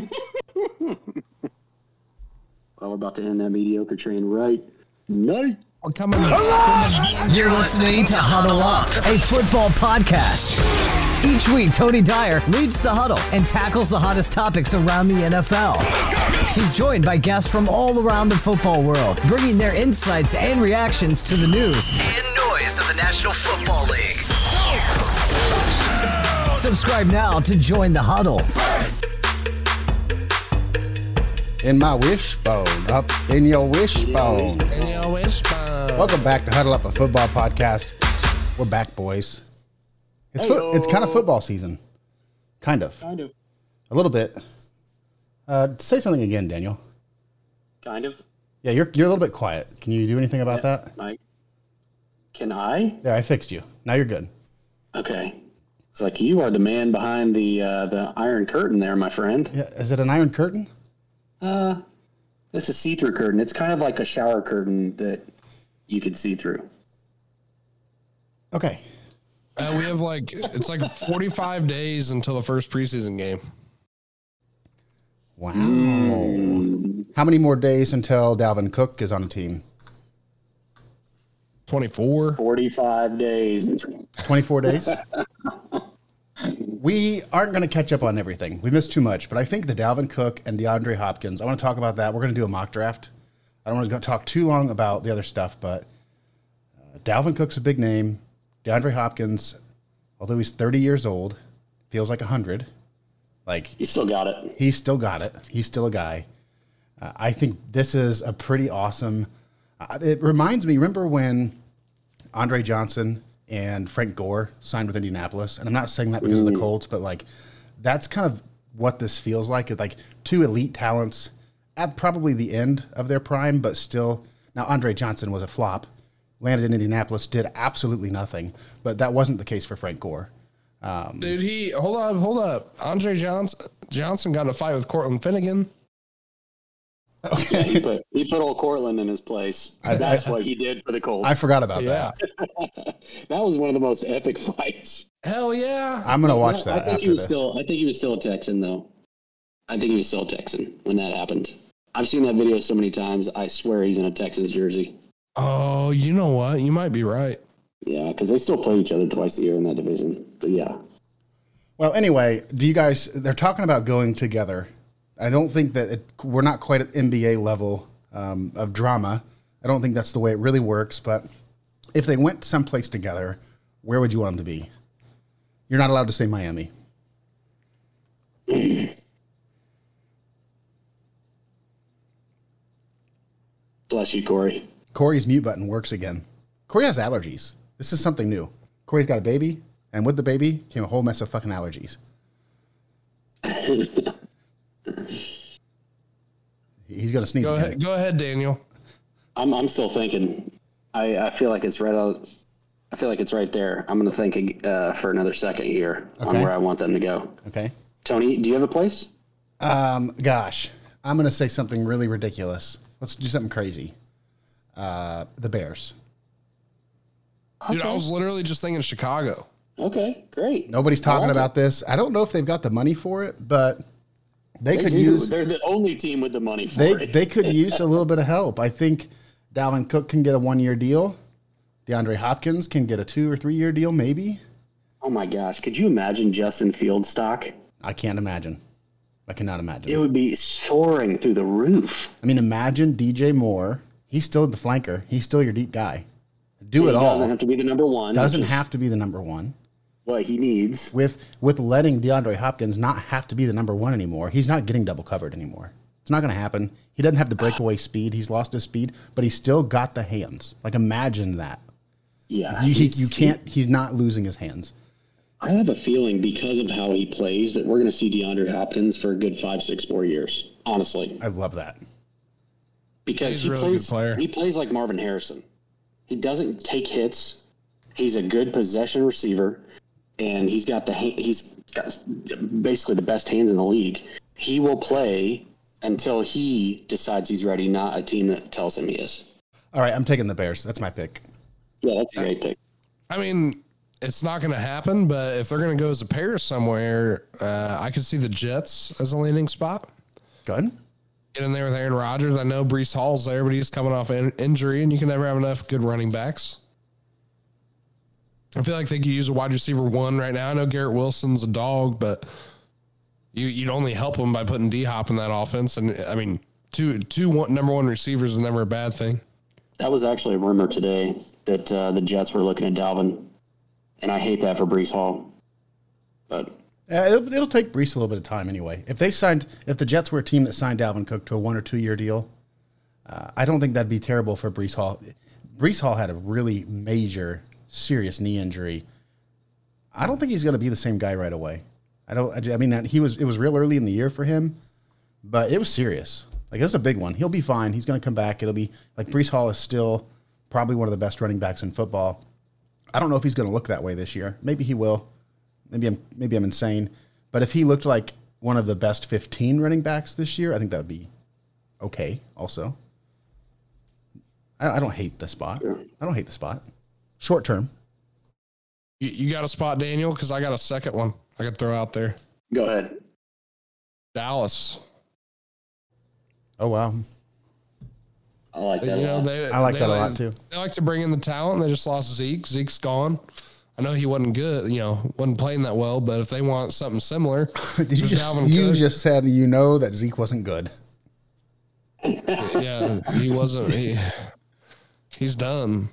Well, we're about to end that mediocre train right. Night. We're coming. You're listening to Huddle Up, a football podcast. Each week, Tony Dyer leads the huddle and tackles the hottest topics around the NFL. He's joined by guests from all around the football world, bringing their insights and reactions to the news and noise of the National Football League. Subscribe now to join the huddle. In my wishbone, up in your wishbone. In your wishbone. Welcome back to Huddle Up, a football podcast. We're back, boys. It's fo- it's kind of football season, kind of, Kind of. a little bit. Uh, say something again, Daniel. Kind of. Yeah, you're you're a little bit quiet. Can you do anything about that? Mike. Can I? There, I fixed you. Now you're good. Okay. It's like you are the man behind the uh, the iron curtain there, my friend. Yeah, is it an iron curtain? Uh, it's a see-through curtain. It's kind of like a shower curtain that you could see through. Okay. Uh, we have like it's like 45 days until the first preseason game. Wow. How many more days until Dalvin Cook is on a team? 24. Forty-five days. 24 days? we aren't going to catch up on everything. We missed too much, but I think the Dalvin Cook and DeAndre Hopkins, I want to talk about that. We're going to do a mock draft. I don't want to talk too long about the other stuff, but uh, Dalvin Cook's a big name. DeAndre Hopkins, although he's 30 years old, feels like 100. Like You still got it. He's still got it. He's still a guy. Uh, I think this is a pretty awesome. Uh, it reminds me. Remember when Andre Johnson and Frank Gore signed with Indianapolis? And I'm not saying that because of the Colts, but like that's kind of what this feels like. It's like two elite talents at probably the end of their prime, but still. Now Andre Johnson was a flop. Landed in Indianapolis, did absolutely nothing. But that wasn't the case for Frank Gore. Um, Dude, he hold up, hold up. Andre Johnson Johnson got in a fight with Cortland Finnegan. He put he put old Cortland in his place. That's what he did for the Colts. I forgot about Yeah. that. that was one of the most epic fights. Hell yeah. I'm gonna watch that. I that think he was this. still. I think he was still a Texan though. I think he was still a Texan when that happened. I've seen that video so many times. I swear he's in a Texas jersey. Oh, you know what? You might be right. Yeah, because they still play each other twice a year in that division. But yeah, Well, anyway, do you guys? They're talking about going together. I don't think that it, we're not quite at NBA level um, of drama. I don't think that's the way it really works. But if they went someplace together, where would you want them to be? You're not allowed to say Miami. bless you, Corey. Corey's mute button works again. Corey has allergies. This is something new. Corey's got a baby, and with the baby came a whole mess of fucking allergies. He's gonna sneeze Go again. ahead, go ahead, Daniel. I'm I'm still thinking. I I feel like it's right out. I feel like it's right there. I'm gonna think uh, for another second here on where I want them to go. Okay. Tony, do you have a place? Um, gosh, I'm gonna say something really ridiculous. Let's do something crazy. Uh, the Bears. Dude, I was literally just thinking Chicago. Okay, great. Nobody's talking like about this. I don't know if they've got the money for it, but they, They could do. use They're the only team with the money for they it. they could use a little bit of help. I think Dalvin Cook can get a one year deal. DeAndre Hopkins can get a two or three year deal, maybe. oh my gosh, could you imagine Justin Fields stock? I can't imagine. I cannot imagine. It would be soaring through the roof. I mean, imagine DJ Moore. He's still the flanker. He's still your deep guy. Do it all. doesn't have to be the number one. Doesn't have to be the number one. What he needs. with with letting DeAndre Hopkins not have to be the number one anymore. He's not getting double covered anymore. It's not going to happen. He doesn't have the breakaway speed. He's lost his speed, but he's still got the hands. Like imagine that. Yeah, You, he, you can't. He's not losing his hands. I have a feeling because of how he plays that we're going to see DeAndre Hopkins for a good five, six more years. Honestly, I love that. because He's he a really good plays. player. He plays like Marvin Harrison. He doesn't take hits. He's a good possession receiver, and he's got the he's got basically the best hands in the league. He will play until he decides he's ready, not a team that tells him he is. All right, I'm taking the Bears. That's my pick. Yeah, that's a great pick. I mean, it's not going to happen. But if they're going to go as a pair somewhere, uh, I could see the Jets as a landing spot. Good. Get in there with Aaron Rodgers. I know Breece Hall's there, but he's coming off in- injury, and you can never have enough good running backs. I feel like they could use a wide receiver one right now. I know Garrett Wilson's a dog, but you you'd only help him by putting D Hop in that offense. And I mean, two two one, number one receivers is never a bad thing. That was actually a rumor today that uh, the Jets were looking at Dalvin, and I hate that for Breece Hall. But Uh, it'll, it'll take Breece a little bit of time anyway. If they signed, if the Jets were a team that signed Dalvin Cook to a one or two year deal, uh, I don't think that'd be terrible for Breece Hall. Breece Hall had a really major, serious knee injury. I don't think he's going to be the same guy right away. I don't. I, mean, that he was. It was real early in the year for him, but it was serious. Like it was a big one. He'll be fine. He's going to come back. It'll be like Breece Hall is still probably one of the best running backs in football. I don't know if he's going to look that way this year. Maybe he will. Maybe I'm maybe I'm insane, but if he looked like one of the best 15 running backs this year, I think that would be okay. Also, I, I don't hate the spot. I don't hate the spot. Short term, You, you got a spot, Daniel, because I got a second one I could throw out there. go ahead. Dallas. oh wow, I like that. You know, they, I like they that a lot too. They like to bring in the talent. They just lost Zeke. Zeke's gone. I know he wasn't good, you know, wasn't playing that well, but if they want something similar, Did you just you Cook. just said you know that Zeke wasn't good? yeah, he wasn't. He, he's done.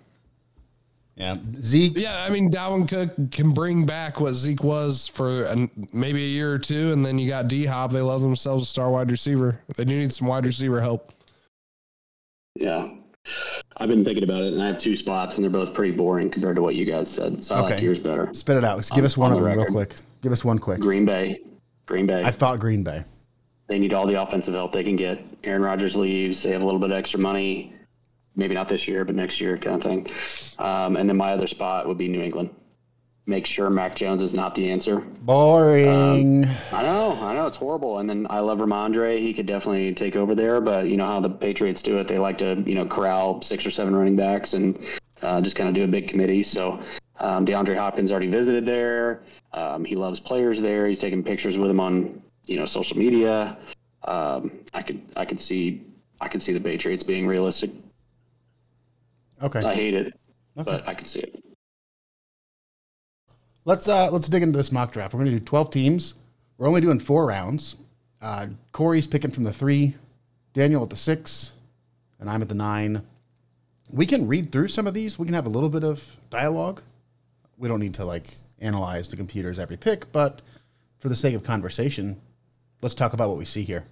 Yeah, Zeke. Yeah, I mean, Dalvin Cook can bring back what Zeke was for an, maybe a year or two, and then you got D Hop. They love themselves a star wide receiver. They do need some wide receiver help. Yeah. I've been thinking about it, and I have two spots, and they're both pretty boring compared to what you guys said. So I like Okay. yours better. Spit it out. Give us one on of the them real quick. Give us one quick. Green Bay. Green Bay. I thought Green Bay. they need all the offensive help they can get. Aaron Rodgers leaves. They have a little bit of extra money. Maybe not this year, but next year kind of thing. Um, and then my other spot would be New England. Make sure Mac Jones is not the answer. Boring. I know, I know it's horrible. And then I love Rhamondre. He could definitely take over there, but you know how the Patriots do it. They like to, you know, corral six or seven running backs and uh, just kind of do a big committee. So um, DeAndre Hopkins already visited there. Um, he loves players there. He's taking pictures with them on, you know, social media. Um, I could, I could see, I could see the Patriots being realistic. Okay. I hate it, but I can see it. Let's uh let's dig into this mock draft. We're gonna do twelve teams. We're only doing four rounds. Uh, Corey's picking from the three, Daniel at the six, and I'm at the nine. We can read through some of these. We can have a little bit of dialogue. We don't need to like analyze the computers every pick, but for the sake of conversation, let's talk about what we see here.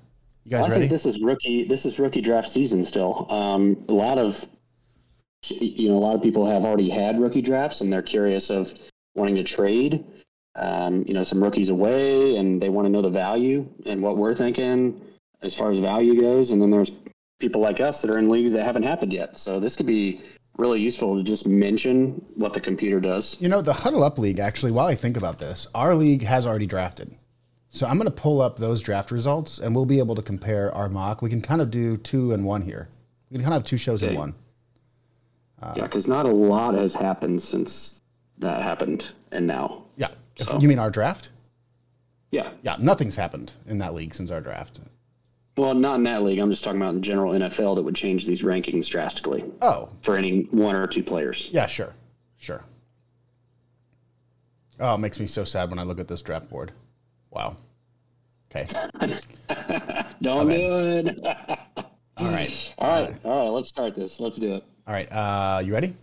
You guys I ready? think this is rookie. This is rookie draft season still. Um, a lot of, you know, a lot of people have already had rookie drafts, and they're curious of wanting to trade. Um, you know, some rookies away, and they want to know the value and what we're thinking as far as value goes. And then there's people like us that are in leagues that haven't happened yet. So this could be really useful to just mention what the computer does. You know, the Huddle Up League, actually, while I think about this, our league has already drafted. So I'm going to pull up those draft results and we'll be able to compare our mock. We can kind of do two and one here. We can kind of have two shows in Okay. One. yeah, because not a lot has happened since that happened, and now. Yeah. So- You mean our draft? Yeah. Yeah, nothing's happened in that league since our draft. Well, not in that league. I'm just talking about in general NFL that would change these rankings drastically Oh, for any one or two players. yeah, sure. Sure. Oh, it makes me so sad when I look at this draft board. Wow. Okay. Don't do it. All right. all right, all right. Let's start this. Let's do it. All right. Uh, you ready?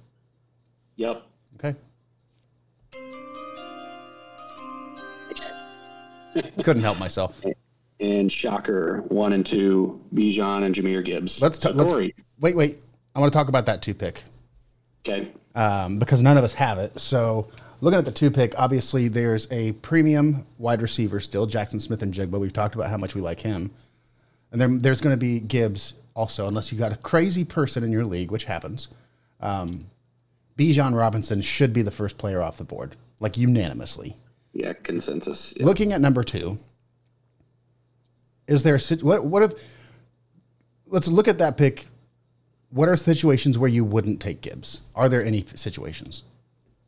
Yep. Okay. Couldn't help myself. And shocker, one and two, Bijan and Jahmyr Gibbs. Let's, so t- let's Corey. wait. Wait. I want to talk about that two pick. Okay. um, because none of us have it. So looking at the two pick, obviously there's a premium wide receiver still, Jaxon Smith-Njigba. We've talked about how much we like him. And then there's going to be Gibbs also, unless you got a crazy person in your league, which happens. Um, Bijan Robinson should be the first player off the board, like unanimously. Yeah. Consensus. Yeah. Looking at number two, is there a what what if let's look at that pick. What are situations where you wouldn't take Gibbs? Are there any situations?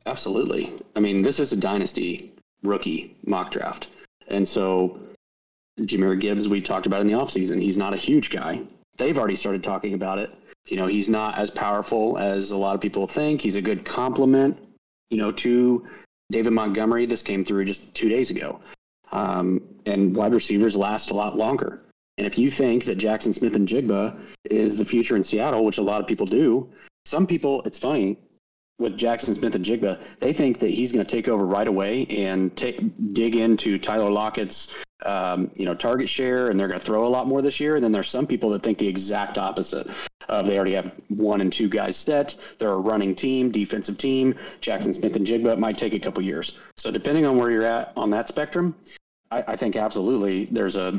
Absolutely. I mean, this is a dynasty rookie mock draft. And so Jahmyr Gibbs, we talked about in the offseason, he's not a huge guy. They've already started talking about it. You know, he's not as powerful as a lot of people think. He's a good complement, you know, to David Montgomery. This came through just two days ago. Um, and wide receivers last a lot longer. And if you think that Jaxon Smith-Njigba is the future in Seattle, which a lot of people do, some people, it's funny, with Jaxon Smith-Njigba, they think that he's going to take over right away and take dig into Tyler Lockett's um, you know target share, and they're going to throw a lot more this year. And then there's some people that think the exact opposite. Uh, they already have one and two guys set. They're a running team, defensive team. Jaxon Smith-Njigba might take a couple years. So depending on where you're at on that spectrum, I, I think absolutely there's a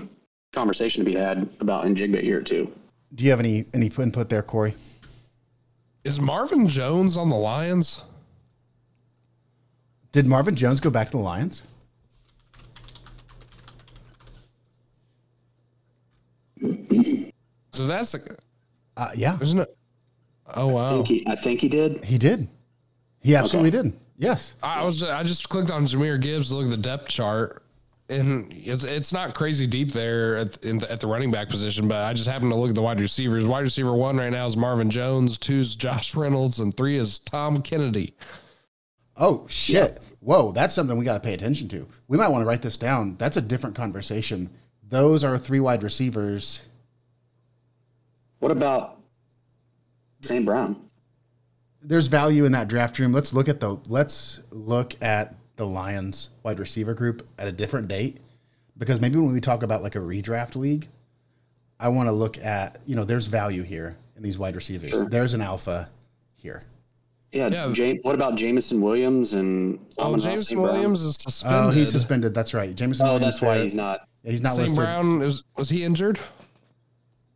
conversation to be had about Njigba here too. Do you have any any input there, Corey? Is Marvin Jones on the Lions? Did Marvin Jones go back to the Lions? So that's a, Uh, yeah, isn't it? Oh I wow! think he, I think he did. he did. He absolutely did. Yes. I was I just clicked on Jahmyr Gibbs to look at the depth chart, and it's it's not crazy deep there at in the, at the running back position. But I just happened to look at the wide receivers. Wide receiver one right now is Marvin Jones, two is Josh Reynolds, and three is Tom Kennedy. Oh shit! Whoa, that's something we got to pay attention to. We might want to write this down. That's a different conversation. Those are three wide receivers. What about St. Brown? There's value in that draft room. Let's look at the let's look at the Lions wide receiver group at a different date because maybe when we talk about like a redraft league, I want to look at you know there's value here in these wide receivers. There's an alpha here. Yeah, Yeah. Jam- what about Jameson Williams and Oh, Amon-Ra Brown? Williams is suspended. Oh, he's suspended. That's right. Jameson. Oh, Williams that's why there. he's not Yeah, he's not St. listed. Brown is was he injured?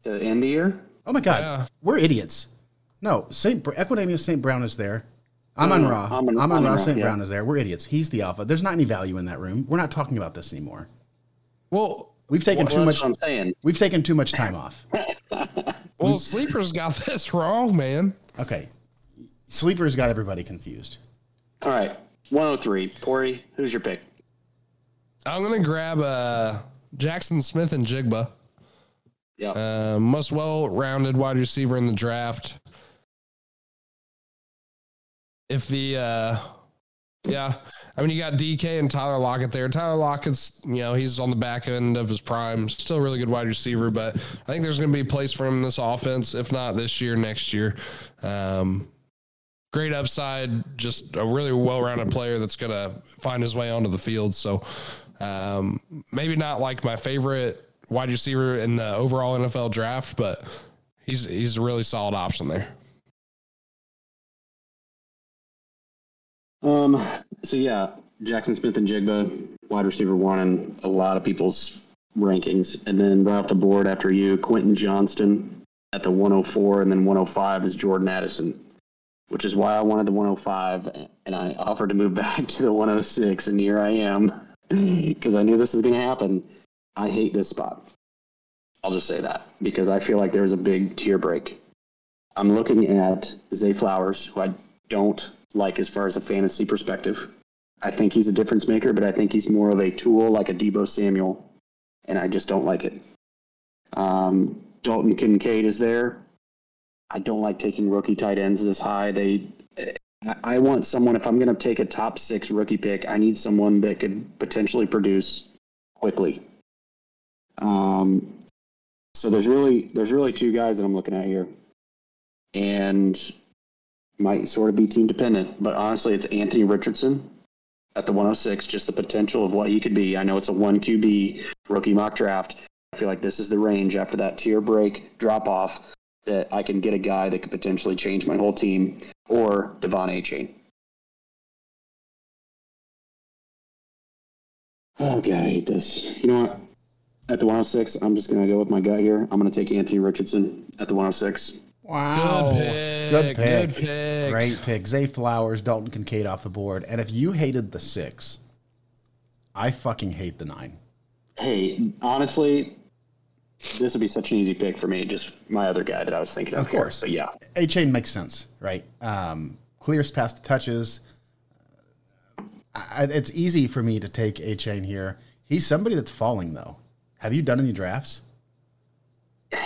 to end the year. Oh my God, Yeah. we're idiots. No, Saint Br- Equanimeous Saint Brown is there. Amon No, Ra, Amon- Amon Ra Amon-Ra, Saint yeah. Brown is there. We're idiots. He's the alpha. There's not any value in that room. We're not talking about this anymore. Well, We've taken Well, too much. I'm saying. We've taken too much time off. well, sleepers got this wrong, man. Okay, sleepers got everybody confused. All right, 103. Corey, who's your pick? I'm gonna grab uh, Jaxon Smith-Njigba. Yeah, Uh, most well-rounded wide receiver in the draft. If the uh, yeah, I mean you got DK and Tyler Lockett there. Tyler Lockett's you know he's on the back end of his prime, still a really good wide receiver, but I think there's going to be a place for him in this offense. If not this year, next year. Um, great upside, just a really well-rounded player that's going to find his way onto the field. So um, maybe not like my favorite wide receiver in the overall NFL draft, but he's he's a really solid option there. Um. So yeah, Jaxon Smith-Njigba, wide receiver one in a lot of people's rankings, and then right off the board after you, Quentin Johnston at the 104, and then 105 is Jordan Addison, which is why I wanted the 105, and I offered to move back to the 106, and here I am because I knew this was going to happen. I hate this spot. I'll just say that because I feel like there's a big tier break. I'm looking at Zay Flowers, who I don't like as far as a fantasy perspective. I think he's a difference maker, but I think he's more of a tool like a Deebo Samuel, and I just don't like it. Um, Dalton Kincaid is there. I don't like taking rookie tight ends this high. They, I- I want someone. If I'm going to take a top six rookie pick, I need someone that could potentially produce quickly. Um, so there's really there's really two guys that I'm looking at here, and might sort of be team dependent. But honestly, it's Anthony Richardson at the 106. Just the potential of what he could be. I know it's a one QB rookie mock draft. I feel like this is the range after that tier break drop off that I can get a guy that could potentially change my whole team or De'Von Achane. Oh god, I hate this. You know what? At the 106, I'm just gonna go with my gut here. I'm gonna take Anthony Richardson at the 106. Wow. Good pick. Good pick. Good pick. Great pick. Zay Flowers, Dalton Kincaid off the board. And if you hated the six, I fucking hate the nine. Hey, honestly, this would be such an easy pick for me. Just my other guy that I was thinking of. Of course. Here. But yeah, Achane makes sense, right? Um, clears past touches, I, it's easy for me to take Achane here. He's somebody that's falling though. Have you done any drafts?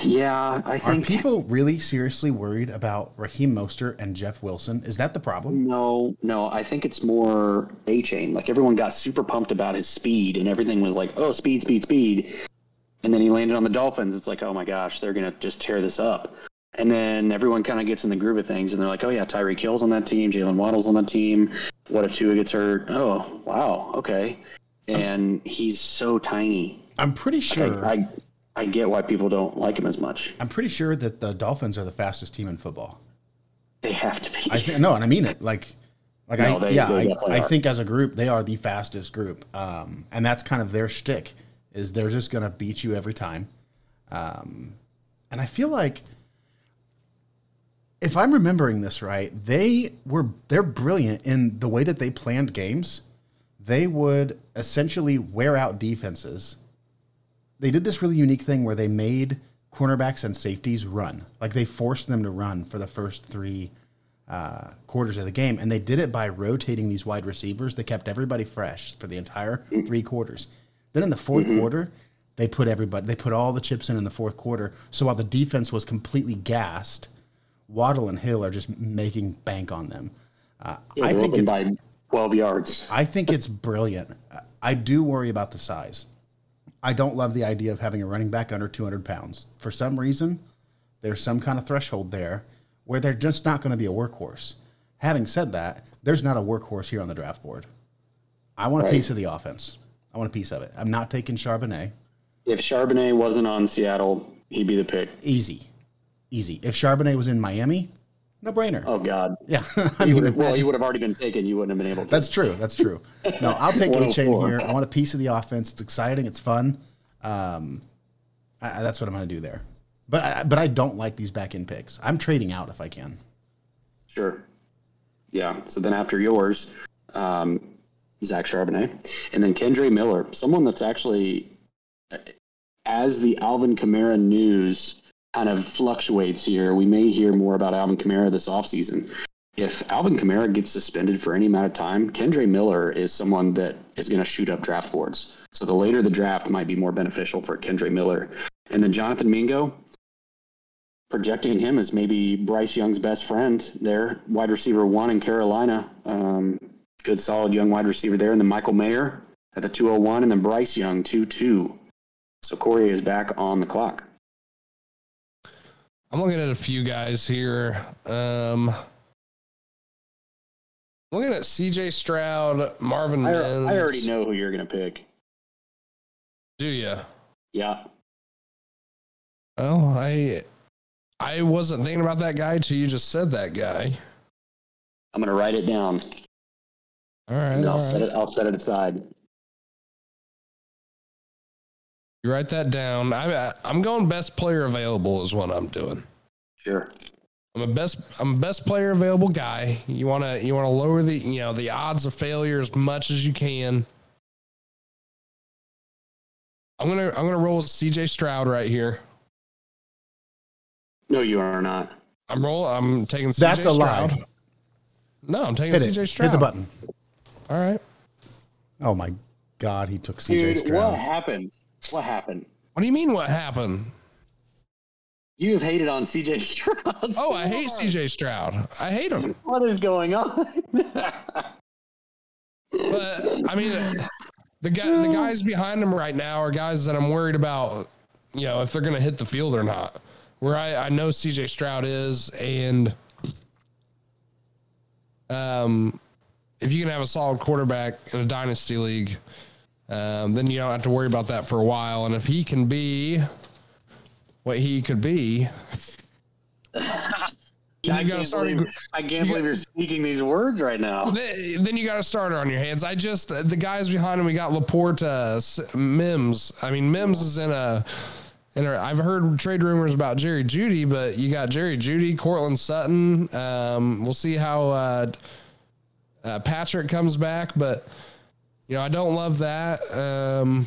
Yeah, I think. Are people really seriously worried about Raheem Mostert and Jeff Wilson? Is that the problem? No, no, I think it's more Achane. Like everyone got super pumped about his speed and everything was like, oh, speed, speed, speed. And then he landed on the Dolphins. It's like, oh my gosh, they're going to just tear this up. And then everyone kind of gets in the groove of things and they're like, oh yeah, Tyreek Hill's on that team, Jaylen Waddle's on that team. What if Tua gets hurt? Oh, wow, okay. Oh. And he's so tiny. I'm pretty sure. I, I, I get why people don't like him as much. I'm pretty sure that the Dolphins are the fastest team in football. They have to be. I th- no, and I mean it. Like, like No, I they- yeah, they I, I think as a group they are the fastest group, um, and that's kind of their shtick. Is they're just gonna beat you every time, um, and I feel like if I'm remembering this right, they were they're brilliant in the way that they planned games. They would essentially wear out defenses. They did this really unique thing where they made cornerbacks and safeties run. Like they forced them to run for the first three uh, quarters of the game, and they did it by rotating these wide receivers. They kept everybody fresh for the entire three quarters. Then in the 4th quarter, they put everybody, they put all the chips in in the fourth quarter. So while the defense was completely gassed, Waddle and Hill are just making bank on them. Uh, Yeah, I think it's, by 12 yards. I think it's brilliant. I do worry about the size. I don't love the idea of having a running back under 200 pounds. For some reason, there's some kind of threshold there where they're just not going to be a workhorse. Having said that, there's not a workhorse here on the draft board. I want a piece of the offense. I want a piece of it. I'm not taking Charbonnet. If Charbonnet wasn't on Seattle, he'd be the pick. Easy. Easy. If Charbonnet was in Miami, no brainer. Oh God. Yeah. I mean, would well, you would have already been taken. You wouldn't have been able to. That's true. That's true. No, I'll take Achane here. I want a piece of the offense. It's exciting. It's fun. Um, I, that's what I'm going to do there. But I, but I don't like these back end picks. I'm trading out if I can. Sure. Yeah. So then after yours, um, Zach Charbonnet, and then Kendre Miller, someone that's actually, as the Alvin Kamara news kind of fluctuates here, we may hear more about Alvin Kamara this offseason. If Alvin Kamara gets suspended for any amount of time, Kendre Miller is someone that is going to shoot up draft boards. So the later the draft might be more beneficial for Kendre Miller. And then Jonathan Mingo, projecting him as maybe Bryce Young's best friend there, wide receiver one in Carolina. Um, good, solid young wide receiver there. And then Michael Mayer at the 201, and then Bryce Young, 2 2. So Corey is back on the clock. I'm looking at a few guys here. Um, looking at CJ Stroud, Marvin I, Mims. I already know who you're going to pick. Do you? Yeah. Well, I I wasn't thinking about that guy till you just said that guy. I'm going to write it down. All right, And I'll, all set it, I'll set it aside. You write that down. I, I'm going best player available is what I'm doing. Sure. I'm a best I'm a best player available guy. You want to you want to lower the you know the odds of failure as much as you can. I'm gonna I'm gonna roll with CJ Stroud right here. No, you are not. I'm roll. I'm taking CJ That's a Stroud. lie. No, I'm taking Hit CJ. Stroud. Hit the button. All right. Oh my God, he took CJ Dude, what happened? What happened? What do you mean? What happened? You have hated on CJ Stroud. Oh, I hate. CJ Stroud. I hate him. What is going on? But I mean, the guy, the guys behind him right now are guys that I'm worried about. You know, if they're going to hit the field or not. Where I, I know CJ Stroud is, and um, if you can have a solid quarterback in a dynasty league, um, then you don't have to worry about that for a while. And if he can be what he could be, I you gotta can't, believe, I can't believe you're speaking these words right now. Th- Then you got a starter on your hands. I just the guys behind him. We got Laporta, Mims. I mean, Mims is in a. In a I've heard trade rumors about Jerry Jeudy, but you got Jerry Jeudy, Courtland Sutton. Um, we'll see how uh, uh, Patrick comes back, but you know I don't love that. Um,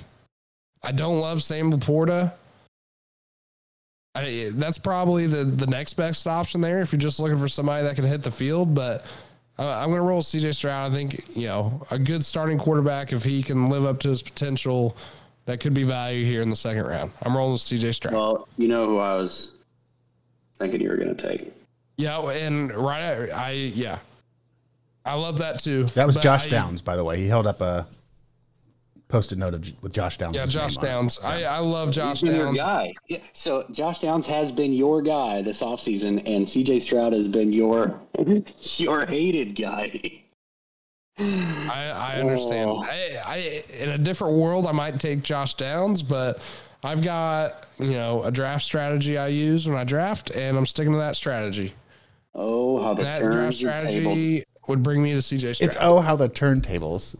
I don't love Sam Laporta. I, that's probably the the next best option there if you're just looking for somebody that can hit the field. But Uh, I'm going to roll CJ Stroud. I think you know a good starting quarterback if he can live up to his potential. That could be value here in the second round. I'm rolling with CJ Stroud. Well, you know who I was thinking you were going to take. Yeah, and right, I yeah, I love that too. That was But Josh I- Downs, by the way. He held up a post-it note of, with Josh Downs. Yeah, Josh Downs. I, I love Josh He's been your Downs. guy. Yeah. So Josh Downs has been your guy this offseason, and CJ Stroud has been your your hated guy. I, I understand. Oh. I, I in a different world, I might take Josh Downs, but I've got you know a draft strategy I use when I draft, and I'm sticking to that strategy. Oh, how the That draft turns are tabled. strategy would bring me to CJ Stroud. It's oh how the turntables.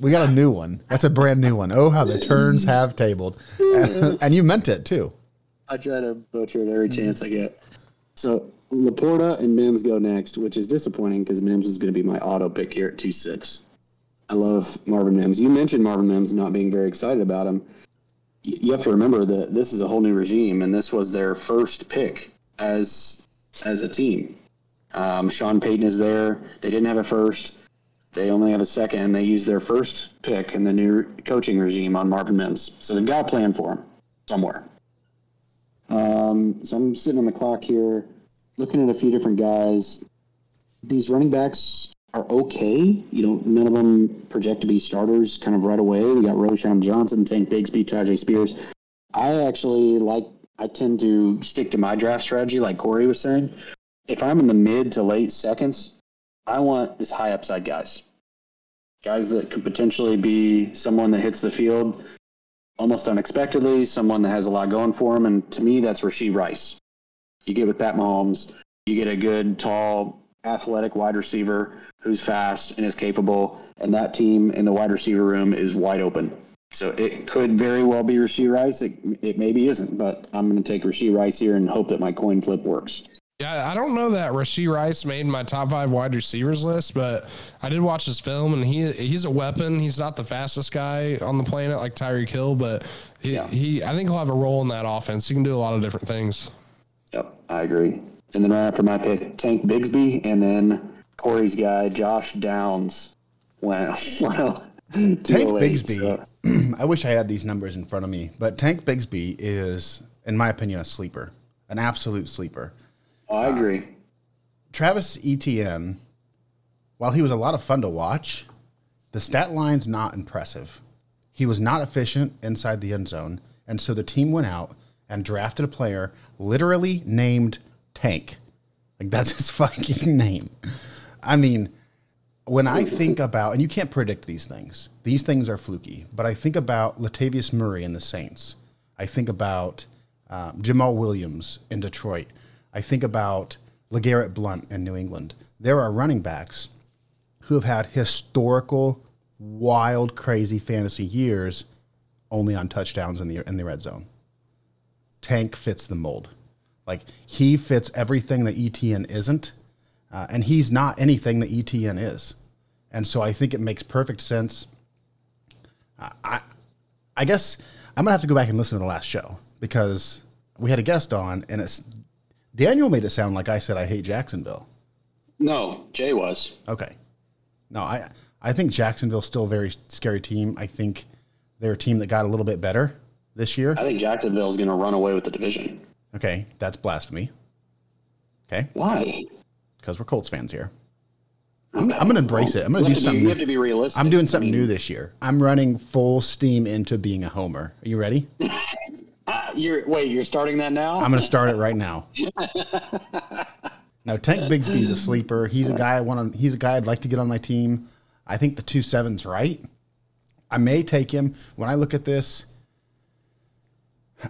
we got a new one. That's a brand new one. Oh how the turns have tabled, and, and you meant it too. I try to butcher it every chance I get. So Laporta and Mims go next, which is disappointing because Mims is going to be my auto pick here at two six. I love Marvin Mims. You mentioned Marvin Mims not being very excited about him. You have to remember that this is a whole new regime, and this was their first pick as as a team. Um, Sean Payton is there. They didn't have a first. They only have a second, and they used their first pick in the new coaching regime on Marvin Mims. So they've got a plan for him somewhere. Um, so I'm sitting on the clock here, looking at a few different guys. These running backs are okay. You know, none of them project to be starters kind of right away. We got Roschon Johnson, Tank Bigsby, Tyjae Spears. I actually like. I tend to stick to my draft strategy, like Corey was saying. If I'm in the mid to late seconds, I want is high upside guys, guys that could potentially be someone that hits the field almost unexpectedly, someone that has a lot going for him. And to me, that's Rashee Rice. You get with Pat Mahomes, you get a good, tall, athletic wide receiver who's fast and is capable, and that team in the wide receiver room is wide open. So it could very well be Rashee Rice. It, it maybe isn't, but I'm going to take Rashee Rice here and hope that my coin flip works. Yeah, I don't know that Rashee Rice made my top five wide receivers list, but I did watch his film, and he he's a weapon. He's not the fastest guy on the planet like Tyreek Hill, but he, Yeah. he I think he'll have a role in that offense. He can do a lot of different things. Yep, I agree. And then uh, right after my pick, Tank Bigsby, and then Corey's guy, Josh Downs. Wow. wow. Tank 208, Bigsby. so- I wish I had these numbers in front of me, but Tank Bigsby is, in my opinion, a sleeper, an absolute sleeper. I agree. Travis Etienne, while he was a lot of fun to watch, the stat line's not impressive. He was not efficient inside the end zone, and so the team went out and drafted a player literally named Tank. Like that's his fucking name. I mean, when I think about, and you can't predict these things, these things are fluky, but I think about Latavius Murray and the Saints. I think about um, Jamaal Williams in Detroit. I think about LeGarrette Blunt in New England. There are running backs who have had historical, wild, crazy fantasy years only on touchdowns in the, in the red zone. Tank fits the mold. Like he fits everything that Etienne isn't, uh, and he's not anything that Etienne is. And so I think it makes perfect sense. I, I, I guess I'm gonna have to go back and listen to the last show because we had a guest on, and it's Daniel made it sound like I said I hate Jacksonville. No, Jay was. Okay, no, I I think Jacksonville's still a very scary team. I think they're a team that got a little bit better this year. I think Jacksonville's going to run away with the division. Okay, that's blasphemy. Okay, Why? because we're Colts fans here. I'm, I'm gonna embrace it. I'm do have to be- something. you have to be realistic. I'm doing I something mean, new this year. I'm running full steam into being a homer. Are you ready? you're wait. You're starting that now. I'm going to start it right now. now, Tank Bigsby's a sleeper. He's a guy I want. To, he's a guy I'd like to get on my team. I think the two sevens right. I may take him when I look at this.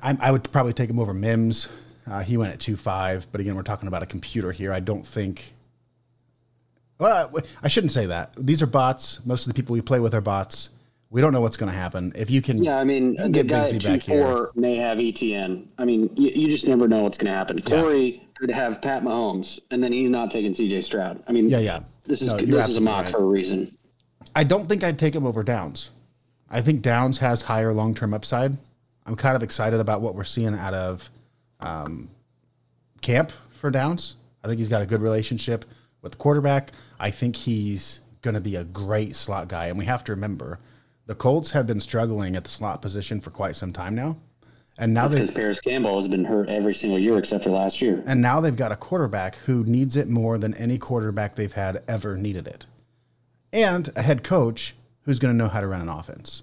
I, I would probably take him over Mims. Uh, he went at two five, but again, we're talking about a computer here. I don't think. Well, I shouldn't say that. These are bots. Most of the people we play with are bots. We don't know what's going to happen. If you can, yeah, I mean, you can the get guy Bigsby back here. may have Etienne. I mean, you, you just never know what's going to happen. Corey could have Pat Mahomes, and then he's not taking CJ Stroud. I mean, Yeah, yeah. This is No, this is a mock right. for a reason. I don't think I'd take him over Downs. I think Downs has higher long term upside. I'm kind of excited about what we're seeing out of um, camp for Downs. I think he's got a good relationship with the quarterback. I think he's going to be a great slot guy. And we have to remember the Colts have been struggling at the slot position for quite some time now. And now Because Parris Campbell has been hurt every single year except for last year. and now they've got a quarterback who needs it more than any quarterback they've had ever needed it. And a head coach who's going to know how to run an offense.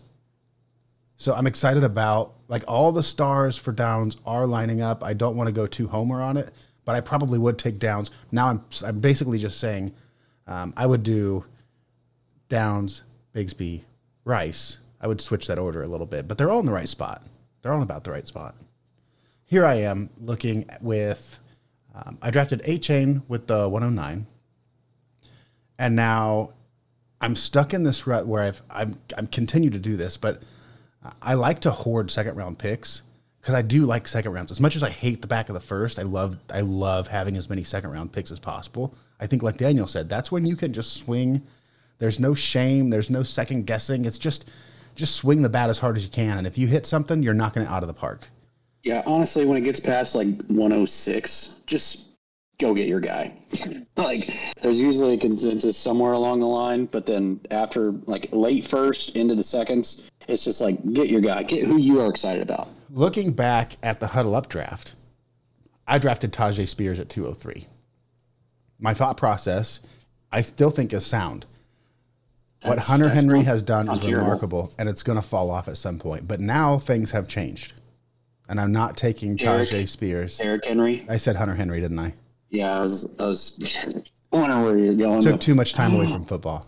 So I'm excited about like all the stars for Downs are lining up. I don't want to go too homer on it, but I probably would take Downs. Now I'm I'm basically just saying um, I would do Downs, Bigsby, Rice. I would switch that order a little bit, but they're all in the right spot. They're all about the right spot. Here I am looking with. Um, I drafted Achane with the 109, and now I'm stuck in this rut where I've I'm I'm continue to do this, but I like to hoard second round picks because I do like second rounds. As much as I hate the back of the first, I love I love having as many second round picks as possible. I think, like Daniel said, that's when you can just swing. There's no shame. There's no second guessing. It's just just swing the bat as hard as you can, and if you hit something, you're knocking it out of the park. Yeah, honestly, when it gets past like 106, just go get your guy. like, there's usually a consensus somewhere along the line, but then after like late first into the seconds, it's just like get your guy, get who you are excited about. Looking back at the huddle up draft, I drafted Tyjae Spears at 203. My thought process, I still think is sound. What Hunter Henry not- has done is terrible. remarkable, and it's going to fall off at some point. But now things have changed, and I'm not taking Derek- Tyjae Spears. Eric Henry. I said Hunter Henry, didn't I? Yeah, I was, I was wondering where you're going. Took too much time away from football.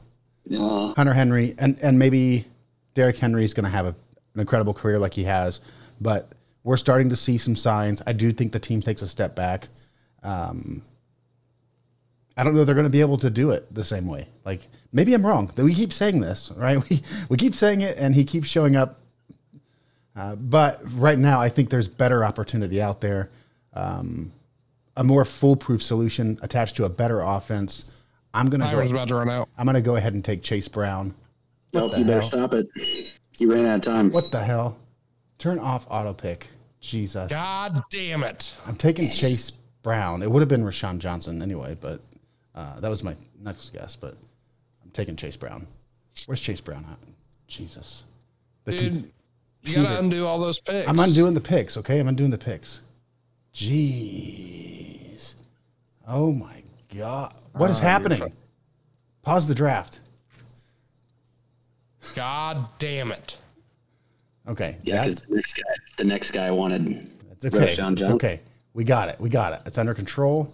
Uh, Hunter Henry, and and maybe Derrick Henry is going to have a, an incredible career like he has, but we're starting to see some signs. I do think the team takes a step back. Um, I don't know they're going to be able to do it the same way. Like maybe I'm wrong. But we keep saying this, right? We we keep saying it, and he keeps showing up. Uh, but right now, I think there's better opportunity out there, um, a more foolproof solution attached to a better offense. I'm going to Timer's go. about to run out. I'm going to go ahead and take Chase Brown. nope, the you better hell? stop it. You ran out of time. What the hell? Turn off auto pick. Jesus. God damn it. I'm taking Chase Brown. It would have been Roschon Johnson anyway, but uh, that was my next guess. But I'm taking Chase Brown. Where's Chase Brown at? Jesus. The com- Dude, you gotta undo all those picks. I'm undoing the picks, okay? I'm undoing the picks. Jeez. Oh my God. What is you're happening? fu- Pause the draft. God damn it. Okay. Yeah, because the next guy, the next guy wanted It's okay. Roschon It's okay. We got it. We got it. It's under control.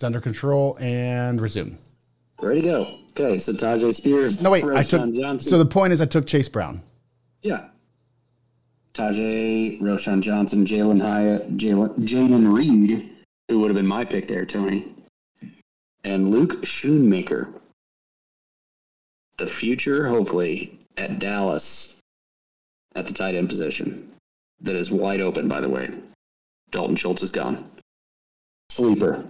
It's under control and resume. Ready to go. Okay, so Tyjae Spears. No, wait. I took. Johnson. So the point is, I took Chase Brown. Yeah. Tyjae, Roschon Johnson, Jalin Hyatt, Jalen Reed, who would have been my pick there, Tony, and Luke Schoonmaker. The future, hopefully, at Dallas at the tight end position. That is wide open, by the way. Dalton Schultz is gone. Sleeper,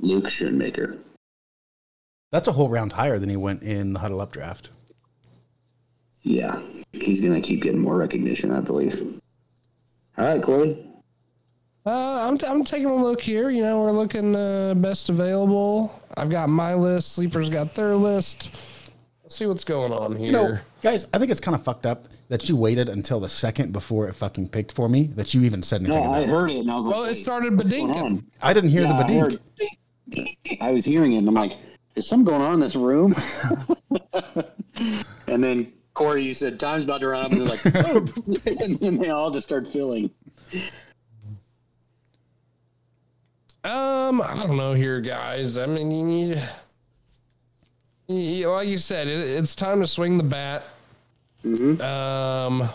Luke Schoonmaker. That's a whole round higher than he went in the huddle up draft. Yeah, he's going to keep getting more recognition, I believe. All right, Corey. Uh, I'm, I'm taking a look here. You know, we're looking uh, best available. I've got my list. Sleepers got their list. Let's see what's going on here. You know, guys, I think it's kind of fucked up that you waited until the second before it fucking picked for me that you even said anything No, about I it. heard it and I was like, well, it started what's bedinking. I didn't hear Yeah, the I badink. heard- I was hearing it and I'm like, is something going on in this room? and then Corey, you said time's about to run up, and they're like, oh. and then they all just start filling. Um, I don't know here, guys. I mean, you need, you, like you said, it, it's time to swing the bat. Um, I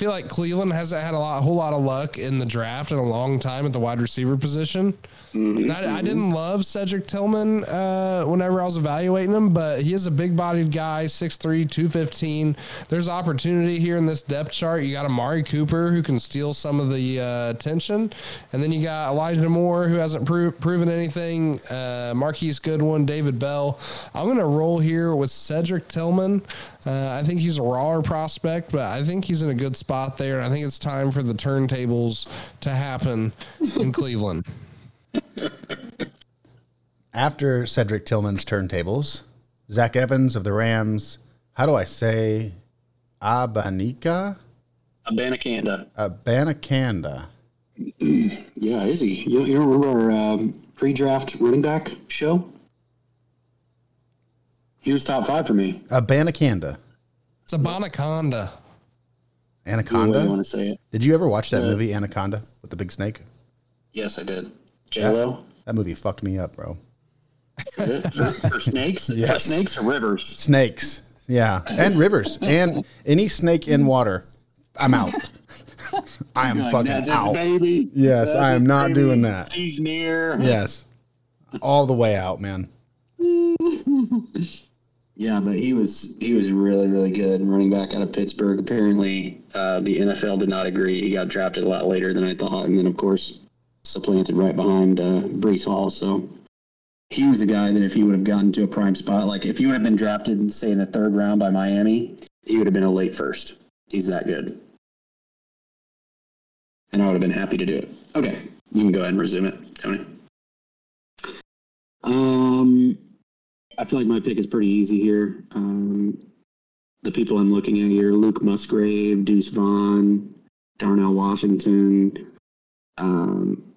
feel like Cleveland hasn't had a lot, a whole lot of luck in the draft in a long time at the wide receiver position. And I, I didn't love Cedric Tillman uh, whenever I was evaluating him, but he is a big bodied guy, 6'3, 215. There's opportunity here in this depth chart. You got Amari Cooper who can steal some of the uh, attention. And then you got Elijah Moore who hasn't pro- proven anything, uh, Marquise Goodwin, David Bell. I'm going to roll here with Cedric Tillman. Uh, I think he's a rawer prospect, but I think he's in a good spot spot there. I think it's time for the turntables to happen in Cleveland. After Cedric Tillman's turntables, Zach Evans of the Rams, how do I say Abanika? Abanikanda. Abanikanda. Yeah, is he? You, you don't remember our um, pre-draft running back show? He was top five for me. Abanikanda. It's a Bonaconda. The way Anaconda? you want to say it? Did you ever watch that uh, movie Anaconda with the big snake? Yes, I did. J Lo That movie fucked me up, bro. for, for snakes. For Yes. snakes or rivers. Snakes. Yeah. And rivers. And any snake in water. I'm out. I am Like, fucking out. baby. Yes, I am not baby. doing that. He's near. Yes. All the way out, man. Yeah, but he was he was really really good running back out of Pittsburgh. Apparently, uh, the NFL did not agree. He got drafted a lot later than I thought, and then of course supplanted right behind uh, Breece Hall. So he was a guy that if he would have gotten to a prime spot, like if he would have been drafted, say in the third round by Miami, he would have been a late first. He's that good, and I would have been happy to do it. Okay, you can go ahead and resume it, Tony. Um. I feel like my pick is pretty easy here. Um, the people I'm looking at here: Luke Musgrave, Deuce Vaughn, Darnell Washington, um,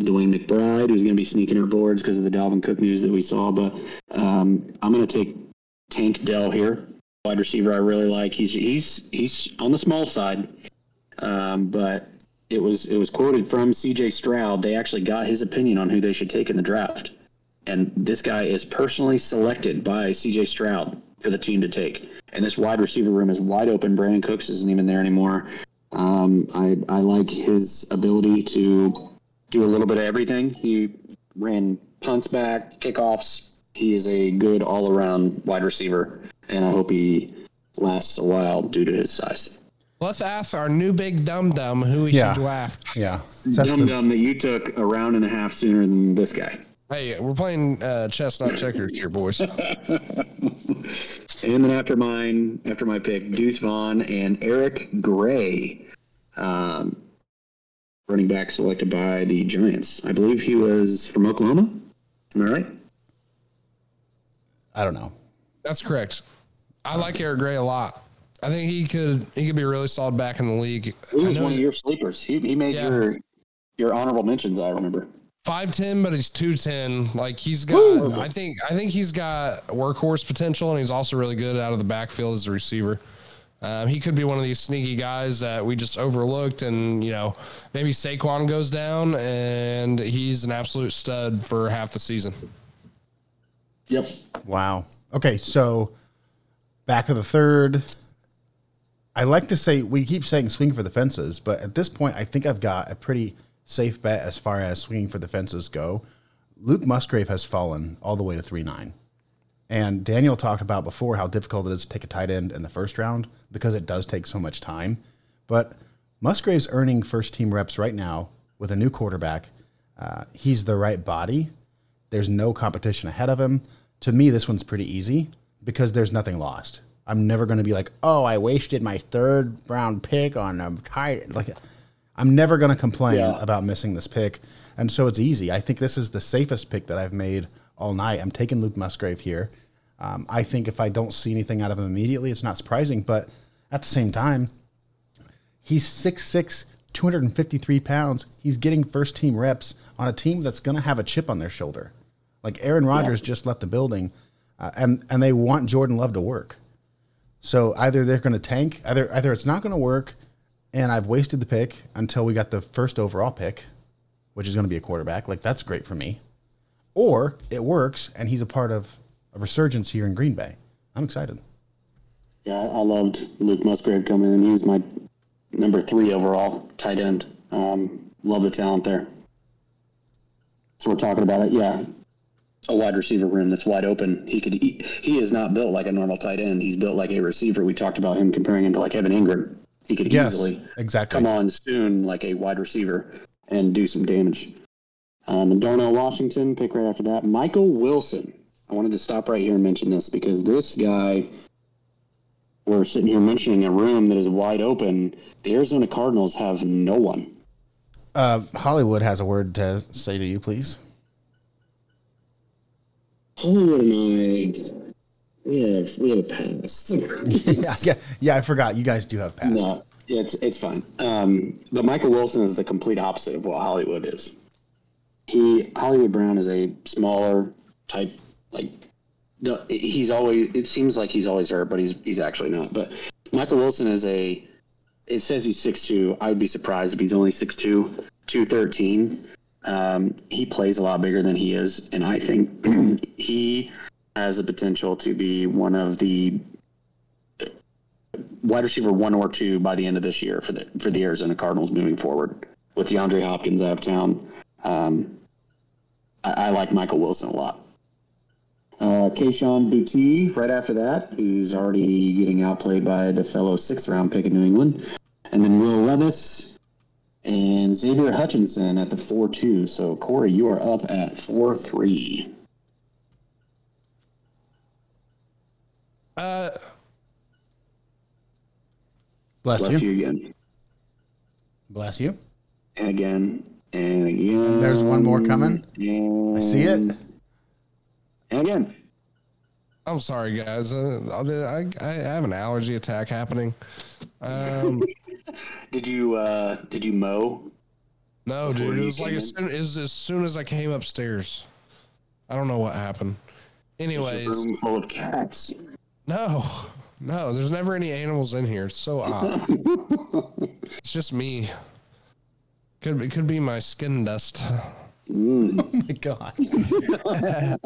DeWayne McBride, who's going to be sneaking our boards because of the Dalvin Cook news that we saw. But um, I'm going to take Tank Dell here, wide receiver. I really like. He's he's he's on the small side, um, but it was it was quoted from C.J. Stroud. They actually got his opinion on who they should take in the draft and this guy is personally selected by CJ Stroud for the team to take. And this wide receiver room is wide open. Brandin Cooks isn't even there anymore. Um, I I like his ability to do a little bit of everything. He ran punts back, kickoffs. He is a good all around wide receiver, and I hope he lasts a while due to his size. Let's ask our new big dum dum who we Yeah. should draft. Yeah. That's Dumb dumb that you took a round and a half sooner than this guy. Hey, we're playing uh, chestnut checkers here, boys. And then after mine, after my pick, Deuce Vaughn and Eric Gray, um, running back selected by the Giants. I believe he was from Oklahoma. Am I right? I don't know. That's correct. I like Eric Gray a lot. I think he could he could be a really solid back in the league. He was one of your sleepers. He, he made Yeah. your your honorable mentions. I remember. Five ten, but he's two ten. Like he's got I think I think he's got workhorse potential and he's also really good out of the backfield as a receiver. Um, he could be one of these sneaky guys that we just overlooked, and you know maybe Saquon goes down and he's an absolute stud for half the season. Yep. Wow. Okay, so back of the third. I like to say we keep saying swing for the fences, but at this point, I think I've got a pretty safe bet as far as swinging for the fences go. Luke Musgrave has fallen all the way to three nine, and Daniel talked about before how difficult it is to take a tight end in the first round because it does take so much time. But Musgrave's earning first team reps right now with a new quarterback. Uh, he's the right body. There's no competition ahead of him. To me, this one's pretty easy because there's nothing lost. I'm never going to be like, oh, I wasted my third round pick on a tight. Like, I'm never going to complain Yeah. about missing this pick. And so it's easy. I think this is the safest pick that I've made all night. I'm taking Luke Musgrave here. Um, I think if I don't see anything out of him immediately, it's not surprising. But at the same time, he's 6'6, 253 pounds. He's getting first team reps on a team that's going to have a chip on their shoulder. Like Aaron Rodgers just left the building, uh, and and they want Jordan Love to work. So either they're going to tank, either either it's not going to work, and I've wasted the pick until we got the first overall pick, which is going to be a quarterback. Like that's great for me, or it works and he's a part of a resurgence here in Green Bay. I'm excited. Yeah, I loved Luke Musgrave coming in. He was my number three overall tight end. Um, love the talent there. So we're talking about it. Yeah, a wide receiver room that's wide open. He could. He, he is not built like a normal tight end. He's built like a receiver. We talked about him comparing him to like Evan Engram. He could Yes, easily exactly. come on soon like a wide receiver and do some damage. Um, and Darnell Washington, pick right after that. Michael Wilson. I wanted to stop right here and mention this because this guy we're sitting here mentioning a room that is wide open. The Arizona Cardinals have no one. Uh, Hollywood has a word to say to you, please. Hollywood and I, we have we have a pass. yeah, yeah, yeah. I forgot. You guys do have past. no, it's it's fine. Um, but Michael Wilson is the complete opposite of what Hollywood is. He Hollywood Brown is a smaller type, like he's always. It seems like he's always hurt, but he's he's actually not. But Michael Wilson is a. It says he's six two. I'd be surprised if he's only 6'2", 213. Um, he plays a lot bigger than he is, and I think he has the potential to be one of the wide receiver one or two by the end of this year for the for the Arizona Cardinals moving forward. With DeAndre Hopkins out of town, um, I, I like Michael Wilson a lot. Uh, Kayshon Boutte right after that, who's already getting outplayed by the fellow sixth round pick in New England. And then Will Levis and Xavier Hutchinson at the 4 2. So, Corey, you are up at 4 3. Uh, Bless, Bless you. you again. Bless you. And again. And again. There's one more coming. I see it. And again. I'm sorry, guys. Uh, I, I have an allergy attack happening. Um, Did you uh did you mow? no, dude. It was like came as soon, it was as soon as I came upstairs. I don't know what happened. It's Anyways, room full of cats. No, no. There's never any animals in here. It's so odd. it's just me. Could it could be my skin dust. Oh my god. Your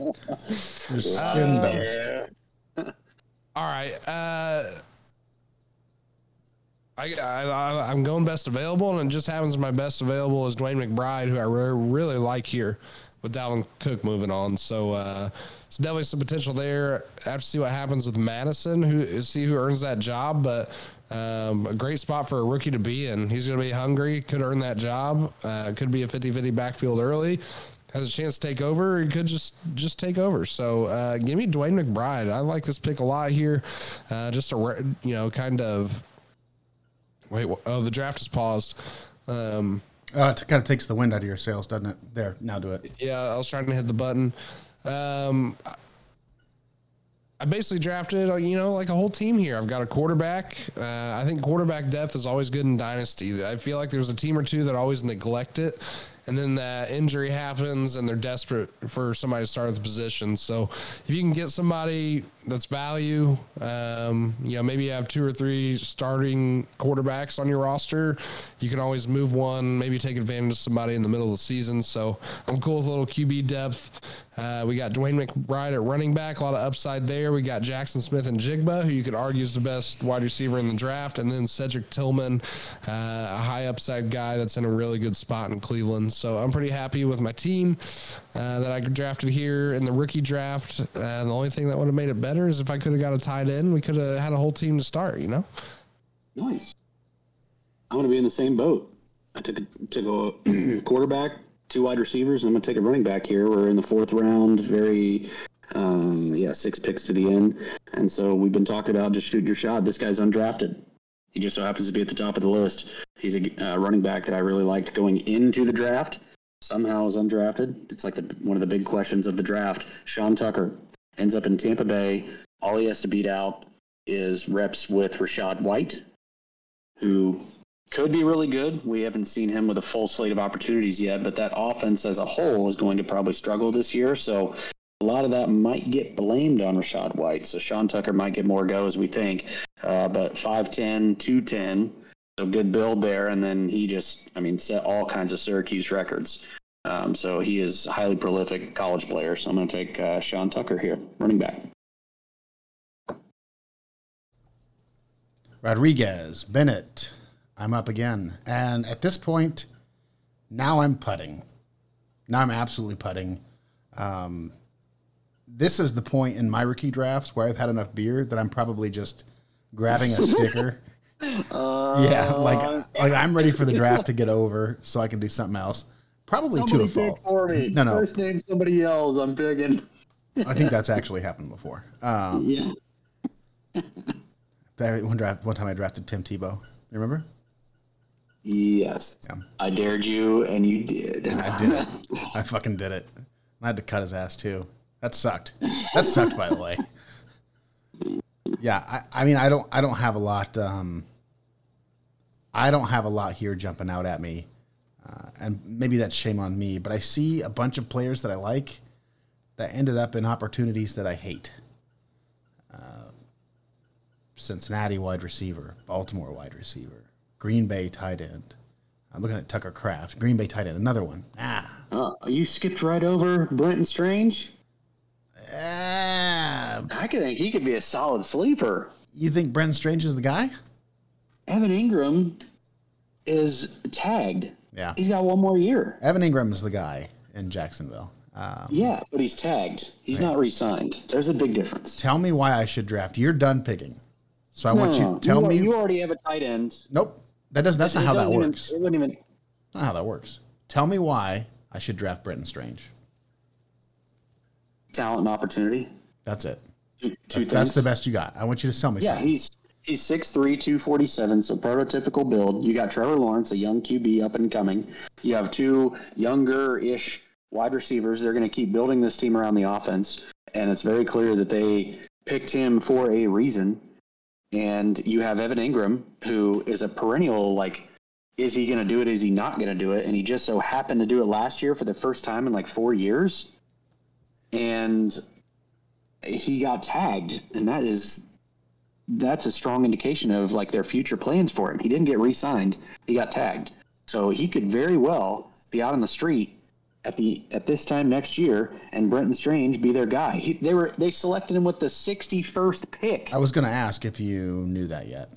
skin dust. All right. Uh, I, I, I I'm going best available, and it just happens my best available is DeWayne McBride, who I re- really like here with Dalvin Cook moving on. So uh, it's definitely some potential there. I have to see what happens with Madison, who see who earns that job, but. Um, a great spot for a rookie to be in. He's going to be hungry, could earn that job, uh, could be a 50 50 backfield early has a chance to take over. He could just just take over. So uh, give me DeWayne McBride. I like this pick a lot here. Uh, just a you know kind of wait. Oh, the draft is paused. Um, Uh, it kind of takes the wind out of your sails, doesn't it? There, now do it. yeah, I was trying to hit the button. Um, I basically drafted, uh, you know, like a whole team here. I've got a quarterback. Uh, I think quarterback depth is always good in dynasty. I feel like there's a team or two that always neglect it, and then that injury happens, and they're desperate for somebody to start at the position. So if you can get somebody that's value, um, you know, maybe you have two or three starting quarterbacks on your roster, you can always move one, maybe take advantage of somebody in the middle of the season. So I'm cool with a little QB depth. Uh, we got DeWayne McBride at running back, a lot of upside there. We got Jaxon Smith-Njigba, who you could argue is the best wide receiver in the draft, and then Cedric Tillman, uh, a high upside guy that's in a really good spot in Cleveland. So I'm pretty happy with my team uh, that I drafted here in the rookie draft. Uh, the only thing that would have made it better is if I could have got a tight end, we could have had a whole team to start. You know. Nice. I'm gonna be in the same boat. I took a, took a quarterback, two wide receivers, and I'm gonna take a running back here. We're in the fourth round, very um, yeah, six picks to the end, and so we've been talking about just shoot your shot. This guy's undrafted. He just so happens to be at the top of the list. He's a uh, running back that I really liked going into the draft. Somehow is undrafted. It's like the, one of the big questions of the draft. Sean Tucker ends up in Tampa Bay. All he has to beat out is reps with Rachaad White, who could be really good. We haven't seen him with a full slate of opportunities yet, but that offense as a whole is going to probably struggle this year. So a lot of that might get blamed on Rachaad White. So Sean Tucker might get more go as we think. Uh, but 5'10, 210, so good build there. And then he just, I mean, set all kinds of Syracuse records. Um, so he is a highly prolific college player. So I'm going to take uh, Sean Tucker here, running back. Rodriguez, Bennett. I'm up again. And at this point, now I'm putting. Now I'm absolutely putting. Um, this is the point in my rookie drafts where I've had enough beer that I'm probably just grabbing a sticker. yeah, like like I'm ready for the draft to get over so I can do something else. Probably to a fault. for me. No, no. First name somebody else. I'm picking. I think that's actually happened before. Um, Yeah. One draft, one time I drafted Tim Tebow. You remember? Yes. Yeah. I dared you, and you did. I did it. I fucking did it. I had to cut his ass too. That sucked. That sucked, by the way. Yeah, I, I mean, I don't, I don't have a lot. Um, I don't have a lot here jumping out at me, uh, and maybe that's shame on me. But I see a bunch of players that I like that ended up in opportunities that I hate. Uh, Cincinnati wide receiver, Baltimore wide receiver, Green Bay tight end. I'm looking at Tucker Kraft, Green Bay tight end, another one. Ah, Uh, you skipped right over Brenton Strange. Ah. I could think he could be a solid sleeper. You think Brenton Strange is the guy? Evan Engram is tagged. Yeah. He's got one more year. Evan Engram is the guy in Jacksonville. Um, Yeah, but he's tagged. He's not re-signed. There's a big difference. tell me why I should draft. You're done picking, so I want you to tell you, me. You already have a tight end. nope, that does. That's not It how that even- works. it wouldn't even. Not how that works. Tell me why I should draft Brenton Strange. Talent and opportunity. That's it. Two, two That's the best you got. I want you to sell me Yeah, something. he's he's 6'3", 247, so prototypical build. You got Trevor Lawrence, a young QB up and coming. You have two younger-ish wide receivers. They're going to keep building this team around the offense, and it's very clear that they picked him for a reason. And you have Evan Engram, who is a perennial like. Is he going to do it? Is he not going to do it? And he just so happened to do it last year for the first time in like four years. And he got tagged, and that is that's a strong indication of like their future plans for him. He didn't get re-signed; he got tagged, so he could very well be out on the street at the at this time next year, and Brenton Strange be their guy. He, they were they selected him with the sixty-first pick. I was going to ask if you knew that yet.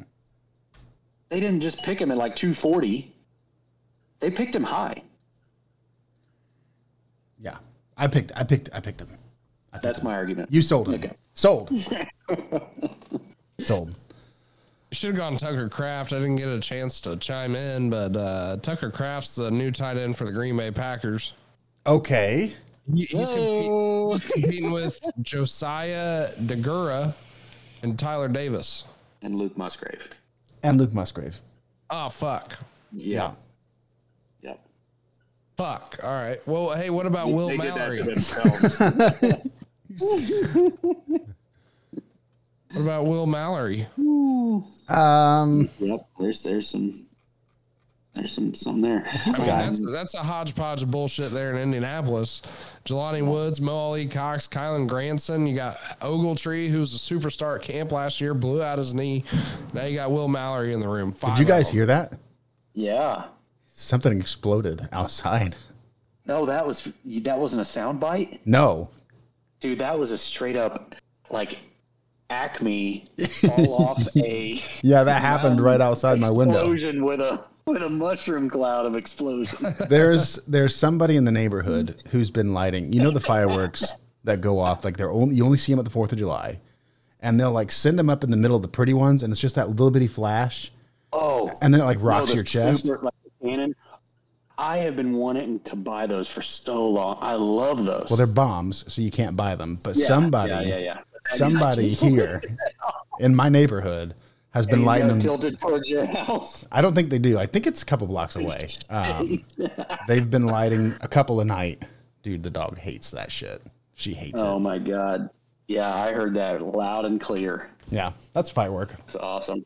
They didn't just pick him at like two forty. They picked him high. Yeah, I picked. I picked. I picked him. I picked That's him. my argument. You sold him. Okay. Sold. sold. Should have gone Tucker Kraft. I didn't get a chance to chime in, but uh, Tucker Kraft's the new tight end for the Green Bay Packers. Okay. He- He's, compete- he's competing with Josiah Deguara and Tyler Davis. and Luke Musgrave. And Luke Musgrave. Oh fuck, Yeah. Yep. Fuck. All right. Well, hey, what about Will they Mallory? did that to themselves. What about Will Mallory? Um. yep. There's there's some there's some some there. I mean, that's, that's a hodgepodge of bullshit there in Indianapolis. Jelani Woods, Mo Ali Cox, Kylen Granson. You got Ogletree, who's a superstar at camp last year, blew out his knee. Now you got Will Mallory in the room. Five Did you guys hear that? yeah. Something exploded outside. No, that was that wasn't a sound bite, No. dude. That was a straight up like Acme fall off a Yeah, that happened right outside my window. explosion with a with a mushroom cloud of explosion. There's there's somebody in the neighborhood who's been lighting. You know the fireworks that go off like they're only you only see them at the Fourth of July, and they'll like send them up in the middle of the pretty ones, and it's just that little bitty flash, Oh, and then it like rocks the your chest. super, like cannon. I have been wanting to buy those for so long. I love those. Well, they're bombs, so you can't buy them. But Yeah, somebody, yeah, yeah, yeah. somebody here in my neighborhood has been You lighting them. tilted towards your house. I don't think they do. I think it's a couple blocks away. Um, they've been lighting a couple a night. Dude, the dog hates that shit. She hates Oh it. Oh my god. Yeah, I heard that loud and clear. Yeah, that's firework. It's awesome.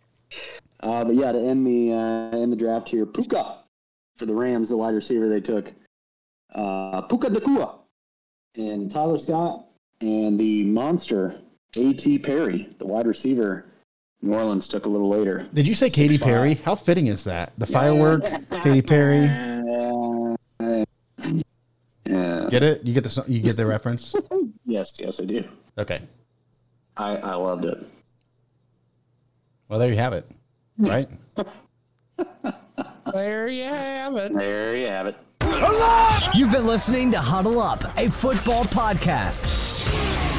Uh, but yeah, to end the uh, end the draft here, Puka for the Rams, the wide receiver they took, uh, Puka Nacua and Tyler Scott, and the monster A.T. Perry, the wide receiver. New Orleans took a little later. Did you say Katy five. Perry? How fitting is that? The firework, Katy Perry. Yeah. Get it? You get the you get the reference? Yes, yes, I do. Okay. I, I loved it. Well, there you have it. Right? There you have it. There you have it. You've been listening to Huddle Up, a football podcast.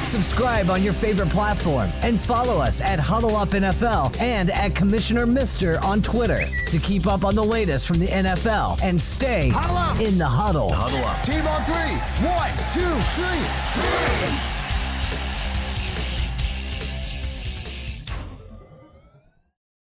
Subscribe on your favorite platform and follow us at Huddle Up NFL and at Commissioner Mister on Twitter to keep up on the latest from the NFL and stay in the huddle. Huddle up. Team on three. One, two, three.